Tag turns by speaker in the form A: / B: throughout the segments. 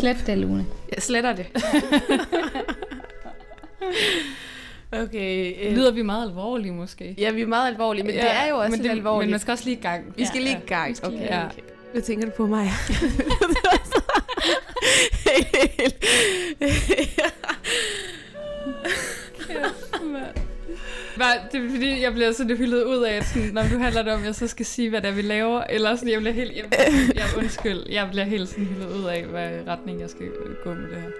A: Slet det, Lune.
B: Jeg sletter det. okay. Øh,
C: Lyder vi meget alvorlige måske?
B: ja, vi er meget alvorlige, men ja, det er jo også
C: men
B: lidt alvorligt.
C: Men man skal også lige i gang.
B: Vi skal lige i gang.
C: skal
B: Okay,
C: ja.
B: okay. Hvad tænker du på mig?
C: Hvad, det er fordi, jeg bliver sådan hyldet ud af, at sådan, når du handler det om, at jeg så skal sige, hvad det er, vi laver, eller sådan, jeg bliver helt, jeg, jeg, undskyld, jeg bliver helt sådan hyldet ud af, hvad retning jeg skal gå med det her.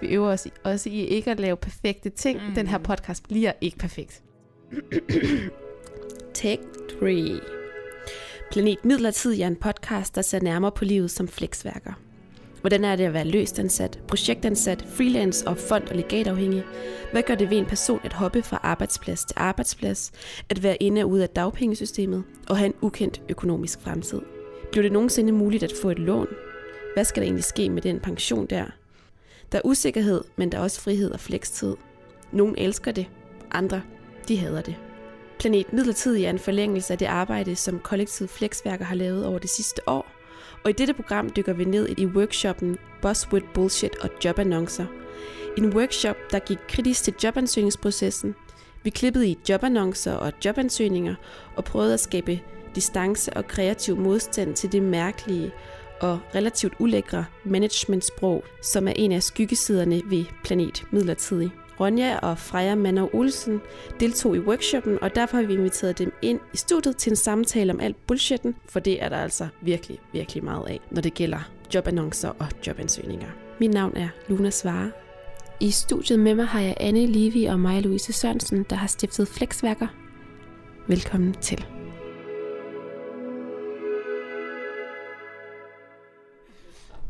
B: Vi øver os i, også i ikke at lave perfekte ting. Mm.
C: Mm.
B: Den her podcast bliver ikke perfekt. Take 3. Planet Midlertid er en podcast, der ser nærmere på livet som flexværker. Hvordan er det at være løstansat, projektansat, freelance og fond- og legatafhængig? Hvad gør det ved en person at hoppe fra arbejdsplads til arbejdsplads, at være inde og ude af dagpengesystemet og have en ukendt økonomisk fremtid? Bliver det nogensinde muligt at få et lån? Hvad skal der egentlig ske med den pension der? Der er usikkerhed, men der er også frihed og flekstid. Nogle elsker det, andre de hader det. Planet Midlertidig er en forlængelse af det arbejde, som kollektiv flexværker har lavet over det sidste år. Og i dette program dykker vi ned i workshoppen Buzzword Bullshit og Jobannoncer. En workshop, der gik kritisk til jobansøgningsprocessen. Vi klippede i jobannoncer og jobansøgninger og prøvede at skabe distance og kreativ modstand til det mærkelige og relativt ulækre managementsprog, som er en af skyggesiderne ved Planet Midlertidig. Ronja og Freja Manner Olsen deltog i workshoppen, og derfor har vi inviteret dem ind i studiet til en samtale om alt bullshitten, for det er der altså virkelig, virkelig meget af, når det gælder jobannoncer og jobansøgninger. Mit navn er Luna Svare. I studiet med mig har jeg Anne Livi og Maja Louise Sørensen, der har stiftet Flexværker. Velkommen til.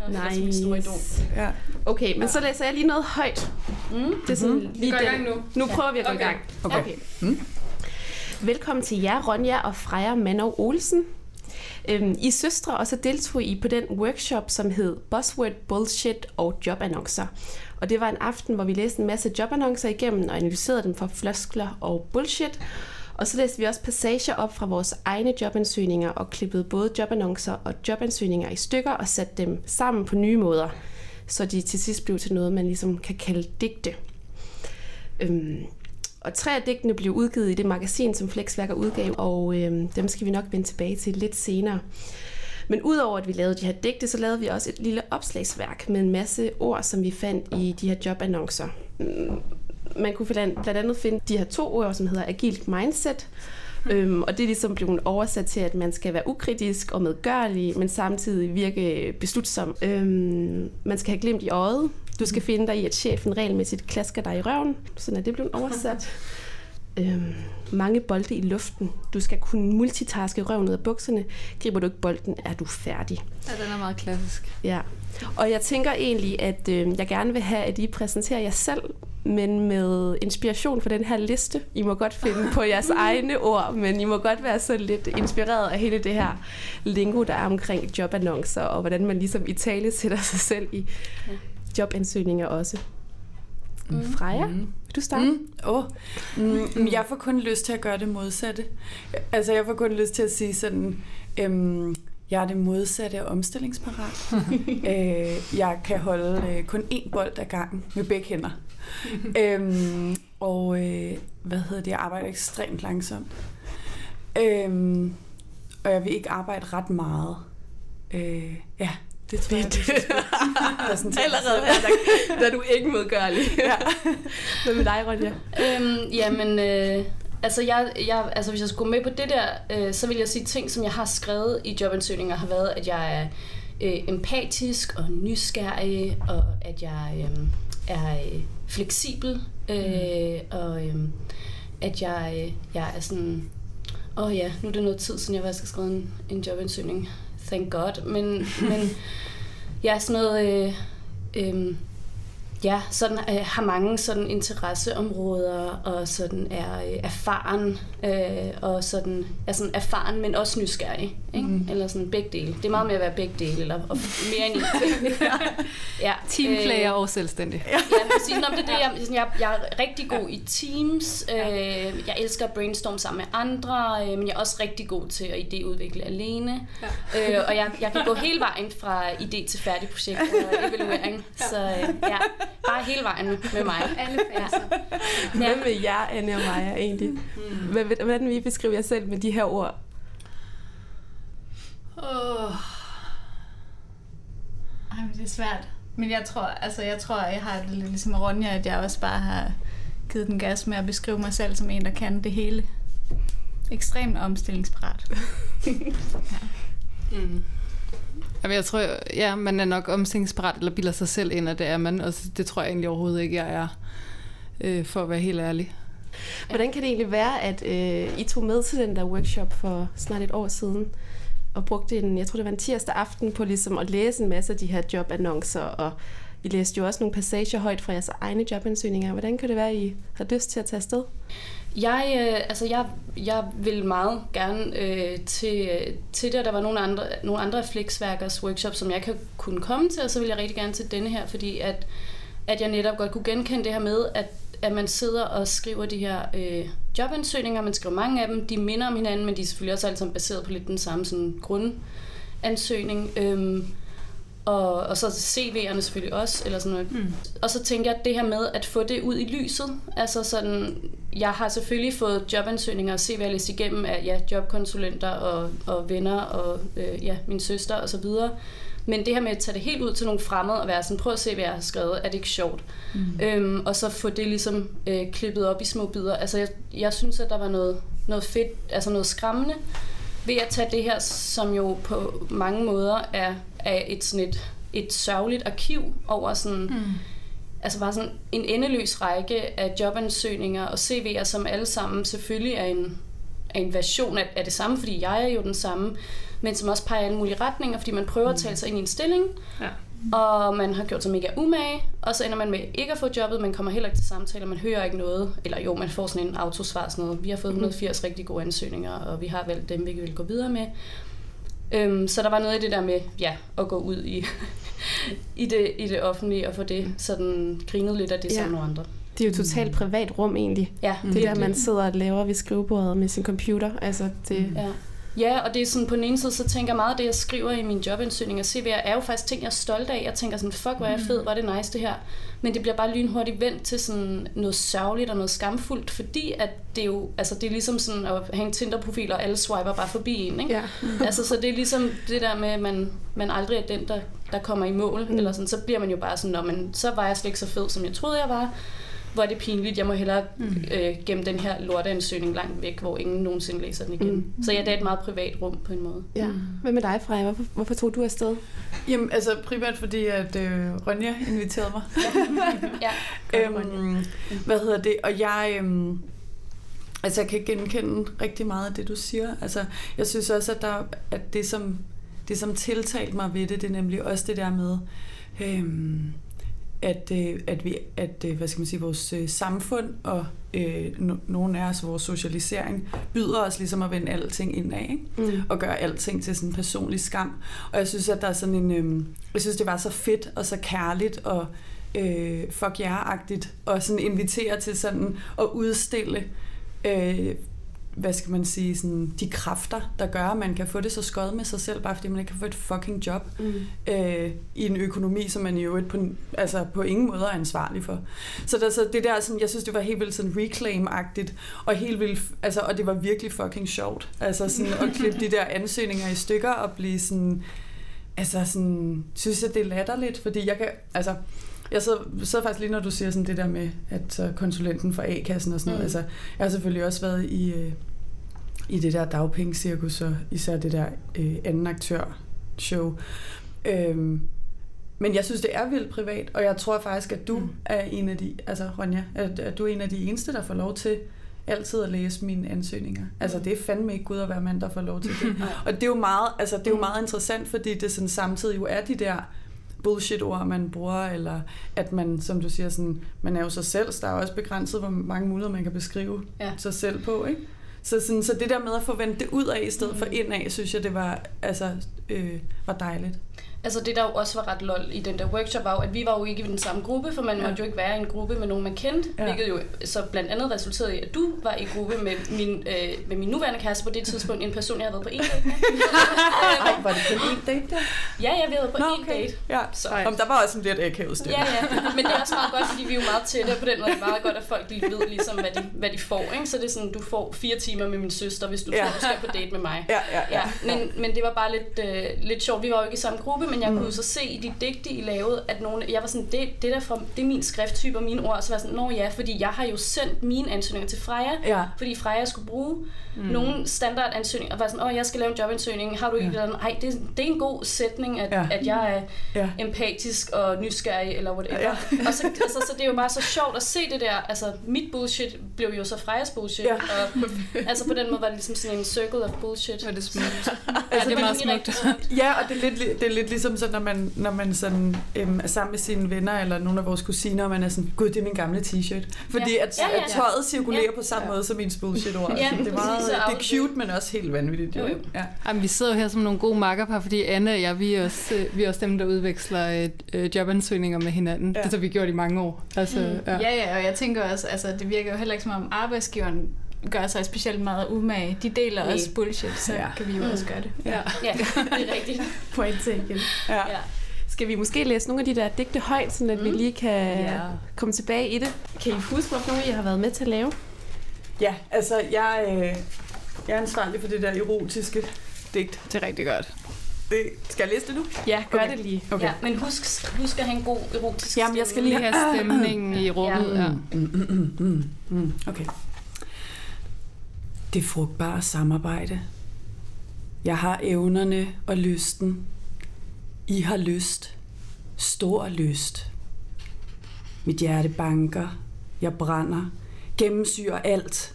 B: Nice.
C: Ja.
B: Okay, men så læser jeg lige noget højt.
A: Mm.
B: Det er sådan
C: Vi
B: lige
C: går i gang nu.
B: Nu prøver vi at gå
C: Okay.
B: i gang.
C: Okay.
B: okay. Velkommen til jer, Ronja og Freja Manov Olsen. Øhm, I søstre, og så deltog I på den workshop, som hed Buzzword Bullshit og Jobannoncer. Og det var en aften, hvor vi læste en masse jobannoncer igennem og analyserede dem for floskler og bullshit. Og så læste vi også passager op fra vores egne jobansøgninger og klippede både jobannoncer og jobansøgninger i stykker og satte dem sammen på nye måder, så de til sidst blev til noget, man ligesom kan kalde digte. Øhm, og tre af digtene blev udgivet i det magasin, som Flexværker udgav, og øhm, dem skal vi nok vende tilbage til lidt senere. Men udover at vi lavede de her digte, så lavede vi også et lille opslagsværk med en masse ord, som vi fandt i de her jobannoncer. Man kunne blandt andet finde de her to ord, som hedder agilt mindset, Øhm, og det er ligesom blevet oversat til, at man skal være ukritisk og medgørlig, men samtidig virke beslutsom. Øhm, man skal have glimt i øjet. Du skal finde dig i, at chefen regelmæssigt klasker dig i røven. Sådan er det blevet oversat. Øhm, mange bolde i luften. Du skal kunne multitaske røven ud af bukserne. Griber du ikke bolden, er du færdig.
C: Ja, den er meget klassisk.
B: Ja. Og jeg tænker egentlig, at øh, jeg gerne vil have, at I præsenterer jer selv, men med inspiration for den her liste. I må godt finde på jeres egne ord, men I må godt være sådan lidt inspireret af hele det her lingo, der er omkring jobannoncer, og hvordan man ligesom i tale sætter sig selv i jobansøgninger også. Mm. Freja, vil du starte? Mm.
D: Mm, oh. mm, jeg får kun lyst til at gøre det modsatte. Altså, jeg får kun lyst til at sige sådan, øhm, jeg er det modsatte af omstillingsparat. øh, jeg kan holde øh, kun én bold ad gangen med begge hænder. øhm, og øh, hvad hedder det, jeg arbejder ekstremt langsomt. Øhm, og jeg vil ikke arbejde ret meget. Øh, ja, det tror jeg, det er præsentere mig
B: Allerede her, der, der er du ikke modgørlig.
D: Ja.
B: Hvad med dig, Ronja?
A: Øhm, jamen, øh, altså, jeg, jeg, altså hvis jeg skulle med på det der, øh, så vil jeg sige ting, som jeg har skrevet i jobansøgninger, har været, at jeg er øh, empatisk og nysgerrig, og at jeg øh, er øh, fleksibel, øh, og øh, at jeg, øh, jeg er sådan... Åh oh ja, nu er det noget tid siden, jeg faktisk har skrevet en, en jobansøgning. Thank God. Men, men jeg er sådan noget... Øh, øh, ja, sådan øh, har mange sådan interesseområder og sådan er øh, erfaren øh, og sådan er sådan erfaren, men også nysgerrig, ikke? Mm. Eller sådan begge dele. Det er meget mere at være begge dele eller og mere end en.
C: ja. Teamplayer øh, og selvstændig.
A: ja, præcis. Nå, det er det, jeg, jeg, jeg er rigtig god i teams. Øh, jeg elsker at brainstorme sammen med andre, øh, men jeg er også rigtig god til at idéudvikle alene. Ja. Øh, og jeg, jeg kan gå hele vejen fra idé til færdig projekt og evaluering. Ja. Så øh, ja, Bare hele vejen med mig.
B: Alle faser. Ja. Hvem vil jer, Anne og Maja, egentlig? Mm. Hvordan vil I beskrive jer selv med de her ord?
C: Oh. Ej, det er svært. Men jeg tror, altså, jeg tror, jeg har det lidt ligesom Ronja, at jeg også bare har givet den gas med at beskrive mig selv som en, der kan det hele. Ekstremt omstillingsparat. ja.
E: Mm. Jamen, jeg tror, ja, man er nok omstillingsparat, eller bilder sig selv ind, at det er man. Og det tror jeg egentlig overhovedet ikke, jeg er, øh, for at være helt ærlig.
B: Hvordan kan det egentlig være, at øh, I tog med til den der workshop for snart et år siden, og brugte en, jeg tror det var en tirsdag aften, på ligesom at læse en masse af de her jobannoncer, og I læste jo også nogle passager højt fra jeres egne jobansøgninger. Hvordan kan det være, at I har lyst til at tage afsted?
A: Jeg, øh, altså jeg, jeg vil meget gerne øh, til, til det, der var nogle andre, nogle andre Flexværkers workshop, som jeg kan kunne komme til, og så vil jeg rigtig gerne til denne her, fordi at, at jeg netop godt kunne genkende det her med, at, at man sidder og skriver de her øh, jobansøgninger, man skriver mange af dem, de minder om hinanden, men de er selvfølgelig også alle sammen baseret på lidt den samme sådan, grundansøgning. Øh, og, og så CV'erne selvfølgelig også, eller sådan noget. Mm. Og så tænker jeg, at det her med at få det ud i lyset, altså sådan, jeg har selvfølgelig fået jobansøgninger og CV'er læst igennem af ja, jobkonsulenter og, og venner og øh, ja, min søster og så videre. Men det her med at tage det helt ud til nogle fremmede og være sådan, prøv at se, hvad jeg har skrevet, er det ikke sjovt? Mm. Øhm, og så få det ligesom øh, klippet op i små bidder. Altså jeg, jeg synes, at der var noget, noget fedt, altså noget skræmmende ved at tage det her, som jo på mange måder er, er et, sådan et, et sørgeligt arkiv over sådan, mm. altså bare sådan en endeløs række af jobansøgninger og CV'er, som alle sammen selvfølgelig er en, er en version af, af det samme, fordi jeg er jo den samme, men som også peger i alle mulige retninger, fordi man prøver at tale sig ind i en stilling, ja og man har gjort sig mega umage, og så ender man med ikke at få jobbet, man kommer heller ikke til samtaler, man hører ikke noget, eller jo, man får sådan en autosvar, sådan noget. Vi har fået 180 mhm. rigtig gode ansøgninger, og vi har valgt dem, vi vil gå videre med. Øhm, så der var noget i det der med, ja, at gå ud i, i, det, i det offentlige og få det sådan grinet lidt af det ja. sammen nogle andre.
B: Det er jo totalt mm. privat rum egentlig. Ja, det virkelig. der, man sidder og laver ved skrivebordet med sin computer. Altså, det,
A: ja. Ja, og det er sådan, på den ene side, så tænker jeg meget af det, jeg skriver i min jobansøgning og CV'er, er jo faktisk ting, jeg er stolt af. Jeg tænker sådan, fuck, hvor er jeg fed, hvor er det nice det her. Men det bliver bare lynhurtigt vendt til sådan noget sørgeligt og noget skamfuldt, fordi at det er jo, altså det er ligesom sådan at have en Tinder-profil, og alle swiper bare forbi en, ikke? Ja. altså, så det er ligesom det der med, at man, man aldrig er den, der, der kommer i mål, mm. eller sådan, så bliver man jo bare sådan, men så var jeg slet ikke så fed, som jeg troede, jeg var hvor er det pinligt, jeg må hellere mm. øh, gemme den her lorteansøgning langt væk, hvor ingen nogensinde læser den igen. Mm. Så ja, det er et meget privat rum på en måde.
B: Ja. Hvad med dig, Freja? Hvorfor, hvorfor tog du afsted?
D: Jamen, altså primært fordi, at øh, Ronja inviterede mig. ja, ja. øhm, hvad hedder det? Og jeg... Øhm, Altså, jeg kan genkende rigtig meget af det, du siger. Altså, jeg synes også, at, der, at det, som, det, som tiltalte mig ved det, det er nemlig også det der med, øhm, at, øh, at, vi, at øh, hvad skal man sige, vores øh, samfund og øh, no, nogle af os, vores socialisering, byder os ligesom at vende alting indad, ikke? Mm. og gøre alting til sådan en personlig skam. Og jeg synes, at der er sådan en, øh, jeg synes, det var så fedt og så kærligt og øh, fuck jer-agtigt, og sådan invitere til sådan at udstille øh, hvad skal man sige, sådan, de kræfter, der gør, at man kan få det så skøjet med sig selv, bare fordi man ikke kan få et fucking job mm. øh, i en økonomi, som man jo på, altså, på ingen måde er ansvarlig for. Så, der, så det der, sådan, jeg synes, det var helt vildt sådan reclaim-agtigt, og helt vildt, altså, og det var virkelig fucking sjovt. Altså sådan at klippe de der ansøgninger i stykker og blive sådan, altså sådan, synes jeg, det er latterligt, fordi jeg kan, altså, jeg sidder, sidder faktisk lige, når du siger sådan det der med, at så konsulenten for A-kassen og sådan noget. Mm. Altså, jeg har selvfølgelig også været i, øh, i det der dagpengecirkus, og især det der øh, anden aktør show. Øhm, men jeg synes, det er vildt privat, og jeg tror faktisk, at du mm. er en af de, altså Ronja, at, at du er en af de eneste, der får lov til altid at læse mine ansøgninger. Altså det er fandme ikke Gud at være mand, der får lov til det. og det er jo meget, altså, det er jo meget interessant, fordi det sådan samtidig jo er de der bullshit-ord, man bruger, eller at man, som du siger, sådan, man er jo sig selv, så der er også begrænset, hvor mange muligheder man kan beskrive
A: Ja.
D: sig selv på, ikke? Så, sådan, så det der med at få vendt det ud af i stedet for ind af, synes jeg, det var, altså, øh, var dejligt.
A: Altså det, der jo også var ret lol i den der workshop, var jo, at vi var jo ikke i den samme gruppe, for man
D: Ja.
A: måtte jo ikke være i en gruppe med nogen, man kendte,
D: Ja.
A: hvilket jo så blandt andet resulterede i, at du var i gruppe med min, øh, med min nuværende kæreste på det tidspunkt, en person, jeg havde været på en.
D: Ej, var det kun en date der?
A: Ja, havde været på
D: Nå,
A: en
D: okay.
A: date.
D: Ja,
A: Så.
D: Om der var også en lidt akavet stemme.
A: Ja, ja, men det er også meget godt, fordi vi er jo meget tætte, og på den måde er det meget godt, at folk lige ved ligesom, hvad de, hvad de får. Ikke? Så det er sådan, du får fire timer med min søster, hvis du
D: Ja.
A: tror, du skal på date med mig.
D: Ja, ja, ja.
A: Ja, men, men det var bare lidt, øh, lidt sjovt. Vi var jo ikke i samme gruppe, men jeg mm. kunne jo så se i de digte, I lavede, at nogle, jeg var sådan, det, det, der fra, det er min skrifttype og mine ord. Så var jeg sådan, nå ja, fordi jeg har jo sendt mine ansøgninger til Freja,
D: Ja.
A: fordi Freja skulle bruge mm. nogle standardansøgninger. Og var sådan, åh, jeg skal lave en jobansøgning. Har du ikke ja. Nej, det, det er en god sætning, at,
D: Ja.
A: ja. at jeg er
D: Ja.
A: empatisk og nysgerrig, eller whatever.
D: Ja.
A: Ja. og så, altså, så det er jo bare så sjovt at se det der. Altså, mit bullshit blev jo så Frejas bullshit.
D: Ja.
A: Og, altså, på den måde var det ligesom sådan en circle of bullshit.
E: Var det smukt.
A: Altså,
E: det er meget smukt.
D: Ja, og det er lidt, li- det er lidt ligesom så, når man, når man sådan, øhm, er sammen med sine venner eller nogle af vores kusiner, og man er sådan, gud, det er min gamle t-shirt. Fordi
A: Ja.
D: at,
A: Ja, ja.
D: at tøjet cirkulerer
A: Ja.
D: på samme måde som ens bullshit-ord.
A: Ja,
D: Altså, det, er meget,
A: og
D: det er cute, men også helt vanvittigt. Jo,
A: jo.
D: Ja.
E: Jamen, vi sidder jo her som nogle gode makkerpar, fordi Anne og jeg, vi er også, øh, vi er også dem, der udveksler øh, øh, jobansøgninger med hinanden.
D: Ja.
E: Det har vi gjort i mange år. Altså,
A: Mm.
E: ja.
C: Ja, ja, og jeg tænker også, altså det virker jo heller ikke som om arbejdsgiveren gør sig specielt meget umage. De deler
A: Nej.
C: også bullshit, så
D: Ja.
C: kan vi jo også gøre det.
E: Ja.
A: Ja, det er rigtigt.
B: Point taken.
D: Ja.
A: Ja.
B: Skal vi måske læse nogle af de der digte højt, så at mm. vi lige kan
E: Ja.
B: komme tilbage i det? Kan I huske, hvad nogle jer har været med til at lave?
D: ja, altså, jeg, øh, jeg er ansvarlig for det der erotiske digt.
E: Det er rigtig godt.
D: Det, skal jeg læse det nu?
B: Ja, gør
D: Okay.
B: det lige.
D: Okay.
A: Ja, men husk, husk at have en god erotisk
D: Jamen, jeg skal
E: Lige have stemningen i rummet. Ja.
D: Mm, mm, mm, mm. Okay. Det frugtbare samarbejde. Jeg har evnerne og lysten. I har lyst. Stor lyst. Mit hjerte banker. Jeg brænder. Gennemsyrer alt.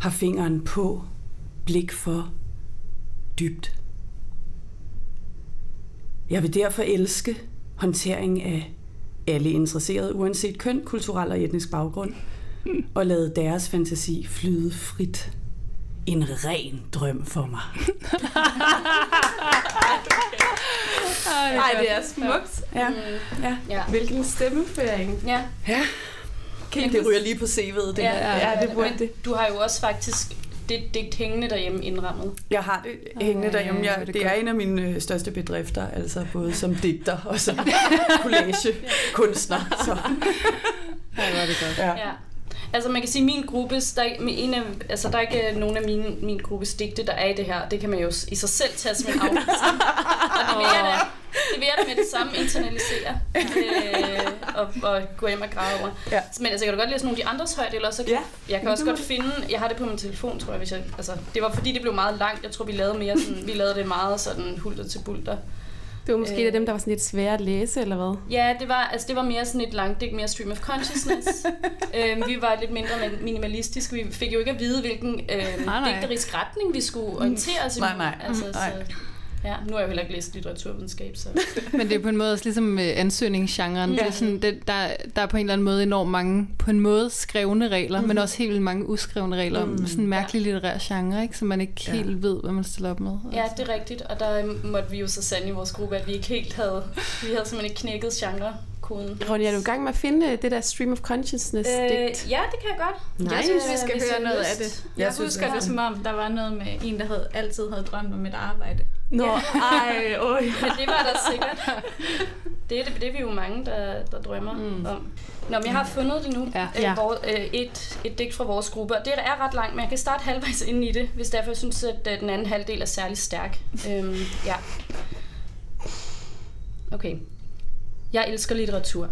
D: Har fingeren på. Blik for. Dybt. Jeg vil derfor elske håndtering af alle interesserede, uanset køn, kulturel og etnisk baggrund, og lade deres fantasi flyde frit. En ren drøm for mig.
B: Nej, det er smukt.
D: Ja, ja.
A: Ja.
B: Hvilken stemmeføring.
A: Ja,
B: Kan I
D: Det ryger lige på CV'et, det
A: ja,
D: her.
B: Ja, det burde
A: men
B: det.
A: Du har jo også faktisk det digt hængende derhjemme indrammet.
D: Jeg har det hængende derhjemme.
E: er
D: Jeg,
E: det
D: det er en af mine øh, største bedrifter, altså både som digter og som collage-kunstner. Så,
E: Ja, det var det godt.
D: ja.
A: Ja. Altså man kan sige, min gruppe, der er, en af, altså, der er ikke nogen af mine, min gruppes digte, der er i det her. Det kan man jo i sig selv tage som en afvisning. og det da, det vil jeg da med det samme internalisere. Øh, og, og gå hjem og græde over.
D: Ja.
A: Men altså, jeg kan da godt læse nogle af de andres højt, eller så kan,
D: Ja.
A: jeg kan også godt finde, jeg har det på min telefon, tror jeg, hvis jeg, altså, det var fordi det blev meget langt. Jeg tror, vi lavede mere sådan, vi lavede det meget sådan hulter til bulter.
B: Det var måske
A: Øh.
B: øh. af dem, der var sådan lidt svære at læse, eller hvad?
A: Ja, det var, altså, det var mere sådan et langt digt, mere stream of consciousness. øhm, vi var lidt mindre min- minimalistiske. Vi fik jo ikke at vide, hvilken øhm,
E: Nej, nej.
A: digterisk retning vi skulle orientere os imod.
D: Nej, nej.
A: Altså,
D: Nej.
A: Så, ja, nu har jeg jo heller ikke læst litteraturvidenskab, så...
E: Men det er på en måde også ligesom med ansøgningsgenren.
A: Ja.
E: Det er sådan, det, der, der er på en eller anden måde enormt mange, på en måde skrevne regler,
A: Mhm.
E: mm. men også helt vildt mange uskrevne regler.
D: Mm.
E: Mm. Sådan en mærkelig litterær genre, ikke? som man ikke
D: Ja.
E: helt ved, hvad man stiller op med. Altså.
A: Ja, det er rigtigt, og der øhm, måtte vi jo så sande i vores gruppe, at vi ikke helt havde... Vi havde simpelthen ikke knækket genrekoden.
B: Ronja, er du i gang med at finde øh, det der stream of consciousness
A: Øh,
B: digt?
A: ja, det kan jeg godt.
B: Nej.
C: Jeg synes, vi
A: Øh,
C: skal høre noget af det.
D: Jeg
C: Jeg husker
D: det er
C: det som om, der var noget med en, der havde, altid havde drømt om et arbejde.
B: Nå,
A: Ja.
B: ej, øj.
A: Men det var der sikkert. Det er, det, det er vi jo mange, der, der drømmer mm. om. Nå, men jeg har fundet det nu.
E: Ja.
A: Øh,
B: Ja.
A: Hvor, øh, et, et digt fra vores gruppe, og det er ret langt, men jeg kan starte halvvejs ind i det, hvis derfor jeg synes, at øh, den anden halvdel er særlig stærk. Øhm, ja. Okay. Jeg elsker litteratur.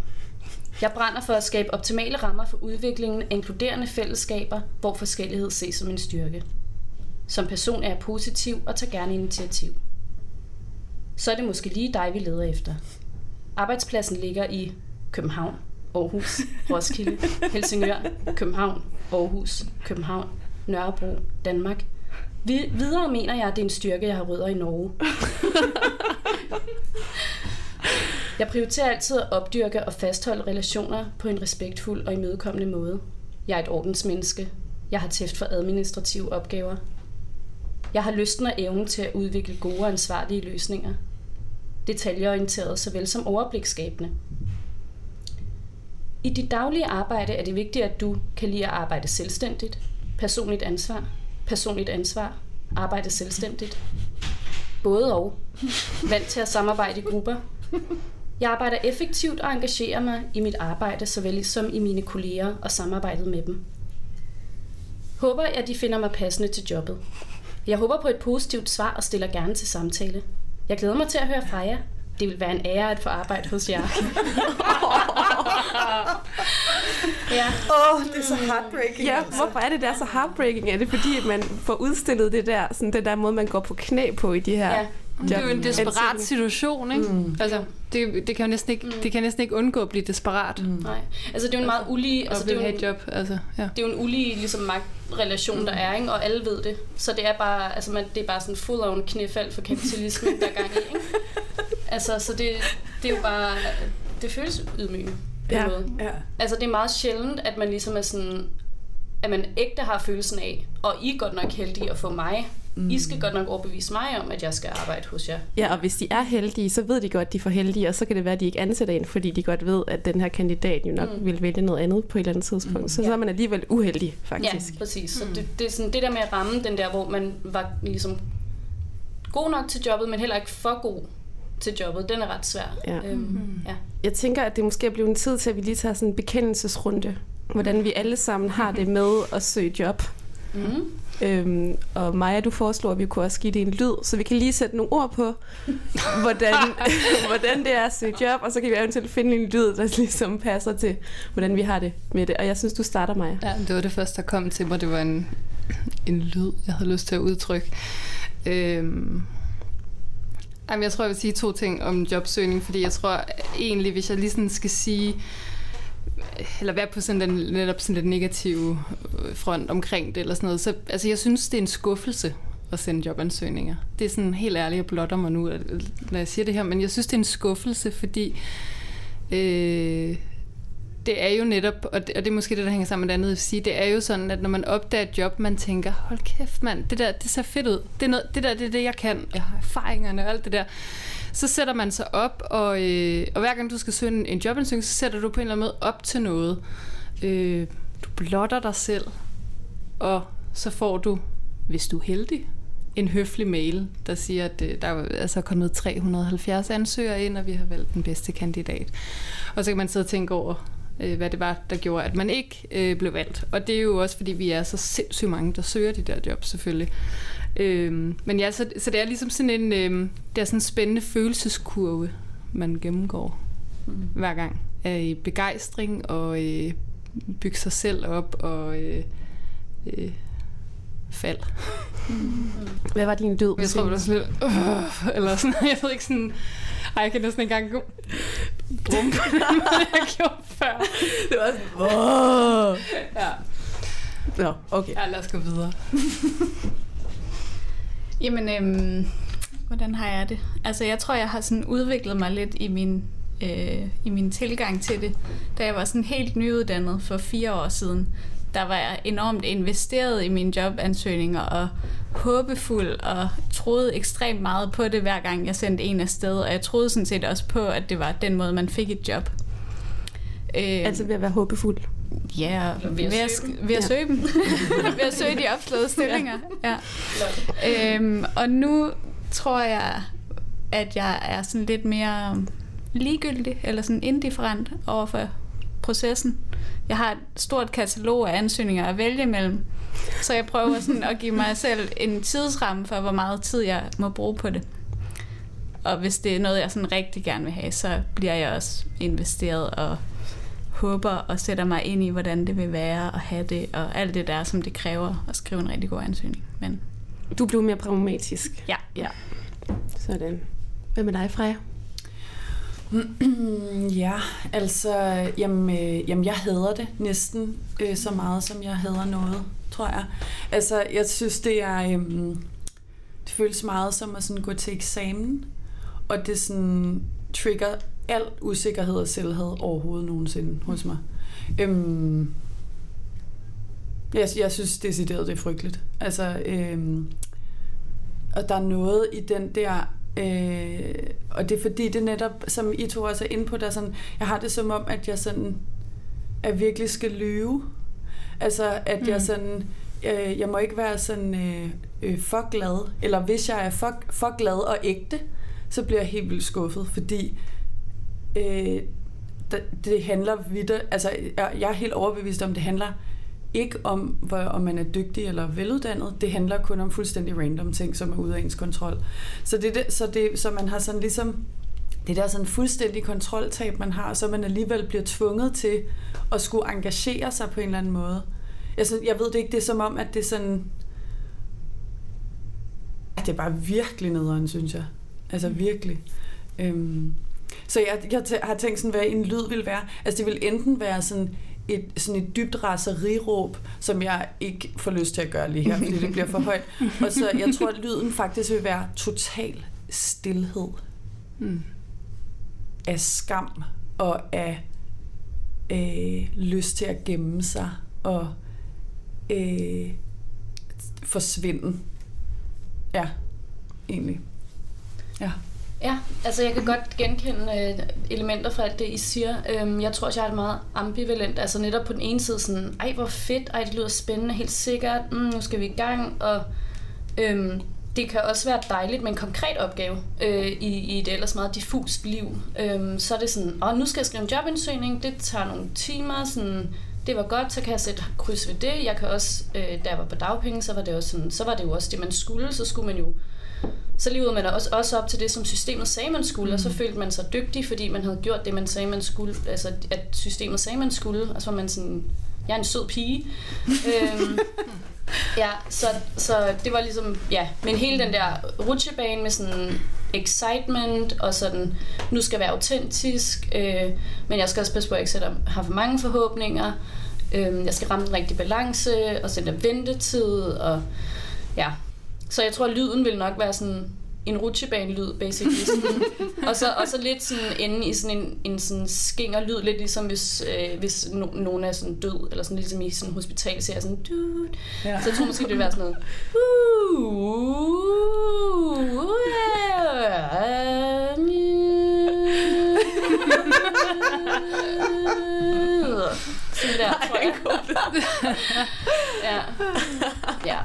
A: Jeg brænder for at skabe optimale rammer for udviklingen af inkluderende fællesskaber, hvor forskellighed ses som en styrke. Som person er jeg positiv og tager gerne initiativ. Så er det måske lige dig, vi leder efter. Arbejdspladsen ligger i København, Aarhus, Roskilde, Helsingør, København, Aarhus, København, Nørrebro, Danmark. Vi, videre mener jeg, at det er en styrke, jeg har rødder i Norge. Jeg prioriterer altid at opdyrke og fastholde relationer på en respektfuld og imødekommende måde. Jeg er et ordensmenneske. Jeg har tæft for administrative opgaver. Jeg har lysten og evnen til at udvikle gode og ansvarlige løsninger. Detaljeorienteret såvel som overbliksskabende. I dit daglige arbejde er det vigtigt, at du kan lide at arbejde selvstændigt, personligt ansvar, personligt ansvar, arbejde selvstændigt, både og, vant til at samarbejde i grupper. Jeg arbejder effektivt og engagerer mig i mit arbejde, såvel som i mine kolleger og samarbejdet med dem. Håber, at de finder mig passende til jobbet. Jeg håber på et positivt svar og stiller gerne til samtale. Jeg glæder mig til at høre fra jer. Det vil være en ære at få arbejde hos jer. ja.
D: Åh, oh, det er så heartbreaking.
B: Ja, hvorfor er det der så heartbreaking? Er det fordi, at man får udstillet det der, sådan den der måde, man går på knæ på i de her
A: Ja.
E: Det er jo en desperat situation, ikke?
D: Mm.
E: Altså, det, det, kan jo næsten ikke, det kan næsten ikke undgå at blive desperat. Mm.
A: Nej. Altså, det er jo en meget ulige... Altså, det er jo en,
E: et job. Altså, ja.
A: det er jo en ulige ligesom, magtrelation, der er, ikke? og alle ved det. Så det er bare, altså, man, det er bare sådan full on knæfald for kapitalismen, der er gang i. Ikke? Altså, så det, det er jo bare... Det føles ydmygende på
B: Ja.
A: måde.
D: Ja.
A: Altså, det er meget sjældent, at man ligesom er sådan... At man ægte har følelsen af, og I er godt nok heldige at få mig. Mm. I skal godt nok overbevise mig om, at jeg skal arbejde hos jer.
B: Ja, og hvis de er heldige, så ved de godt, at de er for heldige, og så kan det være, at de ikke ansætter en, fordi de godt ved, at den her kandidat jo nok mm. vil vælge noget andet på et eller andet tidspunkt. Mm. Så, så er man alligevel uheldig, faktisk.
A: Ja, præcis. Så det, det er sådan det der med at ramme den der, hvor man var ligesom god nok til jobbet, men heller ikke for god til jobbet, den er ret svær.
B: Ja.
A: Øhm, ja.
B: Jeg tænker, at det måske er blevet en tid til, at vi lige tager sådan en bekendelsesrunde. Hvordan vi alle sammen har det med at søge job.
A: Mm.
B: Øhm, og Maja, du foreslår, at vi kunne også give det en lyd, så vi kan lige sætte nogle ord på, hvordan, hvordan det er at søge job, og så kan vi eventuelt finde en lyd, der ligesom passer til, hvordan vi har det med det. Og jeg synes, du starter, Maja.
E: Ja, det var det første, der kom til mig. Det var en, en lyd, jeg havde lyst til at udtrykke. Øhm, jamen, jeg tror, jeg vil sige to ting om jobsøgning, fordi jeg tror egentlig, hvis jeg lige sådan skal sige, eller være på sådan den netop sådan den negative øh, front omkring det, eller sådan noget, så altså, jeg synes, det er en skuffelse at sende jobansøgninger. Det er sådan helt ærligt, jeg blotter mig nu, at- når jeg siger det her, men jeg synes, det er en skuffelse, fordi øh, det er jo netop, og det, og det er måske det, der hænger sammen med det andet, at sige, det er jo sådan, at når man opdager et job, man tænker, hold kæft mand, det der, det ser fedt ud. Det, er noget, det der, det er det, jeg kan. Jeg har erfaringerne og alt det der. Så sætter man sig op, og, øh, og hver gang du skal søge en, en jobansøgning, så sætter du på en eller anden måde op til noget. Øh, du blotter dig selv, og så får du, hvis du er heldig, en høflig mail, der siger, at øh, der er altså kommet 370 ansøgere ind, og vi har valgt den bedste kandidat. Og så kan man sidde og tænke over, øh, hvad det var, der gjorde, at man ikke øh, blev valgt. Og det er jo også, fordi vi er så sindssygt mange, der søger de der jobs selvfølgelig. Øh, men ja, så, så det er ligesom sådan en, øh, det er sådan en spændende følelseskurve, man gennemgår mm. hver gang. Af i begejstring og øh, bygge sig selv op og øh, øh, fald.
B: Hvad var din død?
E: Jeg tror, det var sådan lidt, øh, eller sådan, jeg ved ikke sådan, ej, jeg kan næsten ikke engang gå brum på den måde, jeg gjorde før.
B: det var sådan, Åh!
E: Ja.
B: Nå, okay.
E: ja, lad os gå videre.
C: Jamen, øhm, hvordan har jeg det? Altså, jeg tror, jeg har sådan udviklet mig lidt i min, øh, i min tilgang til det. Da jeg var sådan helt nyuddannet for fire år siden, der var jeg enormt investeret i mine jobansøgninger og håbefuld og troede ekstremt meget på det, hver gang jeg sendte en afsted. Og jeg troede sådan set også på, at det var den måde, man fik et job. Øh,
B: Altså ved at være håbefuld.
C: Ja,
A: Ved
C: ved
A: at søge
C: ved at søge dem. ved at søge de opslåede stillinger. Ja. Øhm, og nu tror jeg, at jeg er sådan lidt mere ligegyldig, eller sådan indifferent over for processen. Jeg har et stort katalog af ansøgninger at vælge imellem, så jeg prøver sådan at give mig selv en tidsramme for, hvor meget tid jeg må bruge på det. Og hvis det er noget, jeg sådan rigtig gerne vil have, så bliver jeg også investeret og håber og sætter mig ind i, hvordan det vil være at have det, og alt det der, som det kræver at skrive en rigtig god ansøgning. Men
B: Du blev mere pragmatisk.
C: ja,
B: Ja. Sådan. Hvad med dig, Freja?
D: Ja, altså, jamen, øh, jamen jeg hader det næsten øh, så meget, som jeg hader noget, tror jeg. Altså, jeg synes, det er, Øhm, det føles meget som at sådan gå til eksamen, og det sådan trigger al usikkerhed og selvhed overhovedet nogensinde hos mig. Øhm, jeg, jeg synes decideret, det er frygteligt. Altså, øhm, og der er noget i den der Øh, og det er fordi, det netop, som I to også er inde på, der sådan, jeg har det som om, at jeg sådan, at virkelig skal lyve. Altså, at mm. jeg sådan, øh, jeg må ikke være sådan øh, øh, for glad, eller hvis jeg er for, for glad og ægte, så bliver jeg helt vildt skuffet, fordi øh, det, handler videre, altså jeg, er helt overbevist om, det handler ikke om, hvor, om man er dygtig eller veluddannet. Det handler kun om fuldstændig random ting, som er ude af ens kontrol. Så, det, så, det, så man har sådan ligesom det der sådan fuldstændig kontroltab, man har, så man alligevel bliver tvunget til at skulle engagere sig på en eller anden måde. Jeg, synes, jeg ved det ikke, det er som om, at det er sådan... At det er bare virkelig nederen, synes jeg. Altså mm. virkelig. Øhm, så jeg, jeg har tænkt sådan, hvad en lyd vil være. Altså det vil enten være sådan et, sådan et dybt raseriråb, som jeg ikke får lyst til at gøre lige her, fordi det bliver for højt. Og så jeg tror, at lyden faktisk vil være total stillhed. Mm. Af skam og af øh, lyst til at gemme sig og øh, forsvinde. Ja, egentlig. Ja.
A: Ja, altså jeg kan godt genkende øh, elementer fra alt det, I siger. Øhm, jeg tror også, jeg er meget ambivalent. Altså netop på den ene side sådan, ej hvor fedt, ej det lyder spændende, helt sikkert, mm, nu skal vi i gang. Og øhm, det kan også være dejligt med en konkret opgave øh, i, i et ellers meget diffust liv. Øhm, så er det sådan, åh nu skal jeg skrive en jobansøgning, det tager nogle timer, sådan, det var godt, så kan jeg sætte kryds ved det. Jeg kan også, øh, da jeg var på dagpenge, så var det, også sådan, så var det jo også det, man skulle. Så skulle man jo så levede man også, også op til det, som systemet sagde, man skulle, mm. og så mm. følte man sig dygtig, fordi man havde gjort det, man sagde, man skulle, altså at systemet sagde, man skulle, og så var man sådan, jeg er en sød pige. øhm, ja, så, så det var ligesom, ja, men hele den der rutsjebane med sådan excitement, og sådan, nu skal jeg være autentisk, øh, men jeg skal også passe på, at jeg ikke sætter, har for mange forhåbninger, øh, jeg skal ramme den rigtige balance, og sætte ventetid, og ja, så jeg tror, at lyden vil nok være sådan en rutsjebane-lyd, basically. Sådan. og, så, og så lidt sådan inde i sådan en, en sådan skinger lyd, lidt ligesom hvis, øh, hvis no, nogen er sådan død, eller sådan ligesom i sådan hospital, ser sådan, dude. Ja. Så jeg tror måske, det vil være sådan noget, sådan der, tror jeg. ja. ja.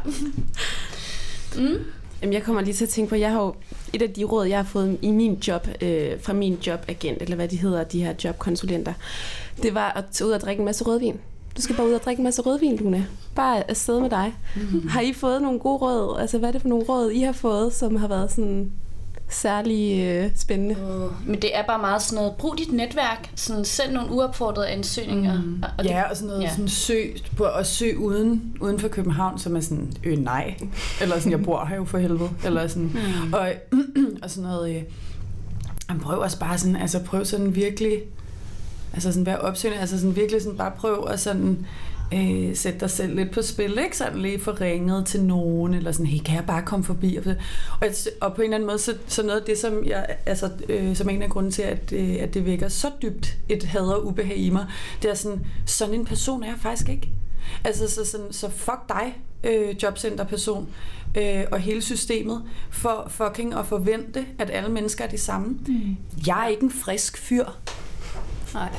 B: Mm. Jamen, jeg kommer lige til at tænke på, at jeg har jo et af de råd, jeg har fået i min job, øh, fra min jobagent, eller hvad de hedder, de her jobkonsulenter, det var at tage ud og drikke en masse rødvin. Du skal bare ud og drikke en masse rødvin, Luna. Bare afsted med dig. Mm. Har I fået nogle gode råd? Altså, hvad er det for nogle råd, I har fået, som har været sådan særlig øh, spændende.
A: Uh, men det er bare meget sådan noget, brug dit netværk, sådan send nogle uopfordrede ansøgninger. Mm.
D: Og ja, det, og sådan noget, ja. sådan søg, på at søge uden, uden for København, som er sådan, øh nej, eller sådan, jeg bor her jo for helvede, eller sådan, mm. og, og sådan noget, øh, prøv også bare sådan, altså prøv sådan virkelig, altså sådan være opsøgende, altså sådan virkelig sådan bare prøv at sådan, øh, sætte dig selv lidt på spil, ikke? Sådan lige få ringet til nogen, eller sådan, hey, kan jeg bare komme forbi? Og, og, og på en eller anden måde, så, så noget af det, som, jeg, altså, øh, som en af grunden til, at, øh, at det vækker så dybt et had og ubehag i mig, det er sådan, sådan en person er jeg faktisk ikke. Altså, så, sådan, så fuck dig, øh, jobcenterperson, øh, og hele systemet, for fucking at forvente, at alle mennesker er de samme. Mm. Jeg er ikke en frisk fyr. Nej.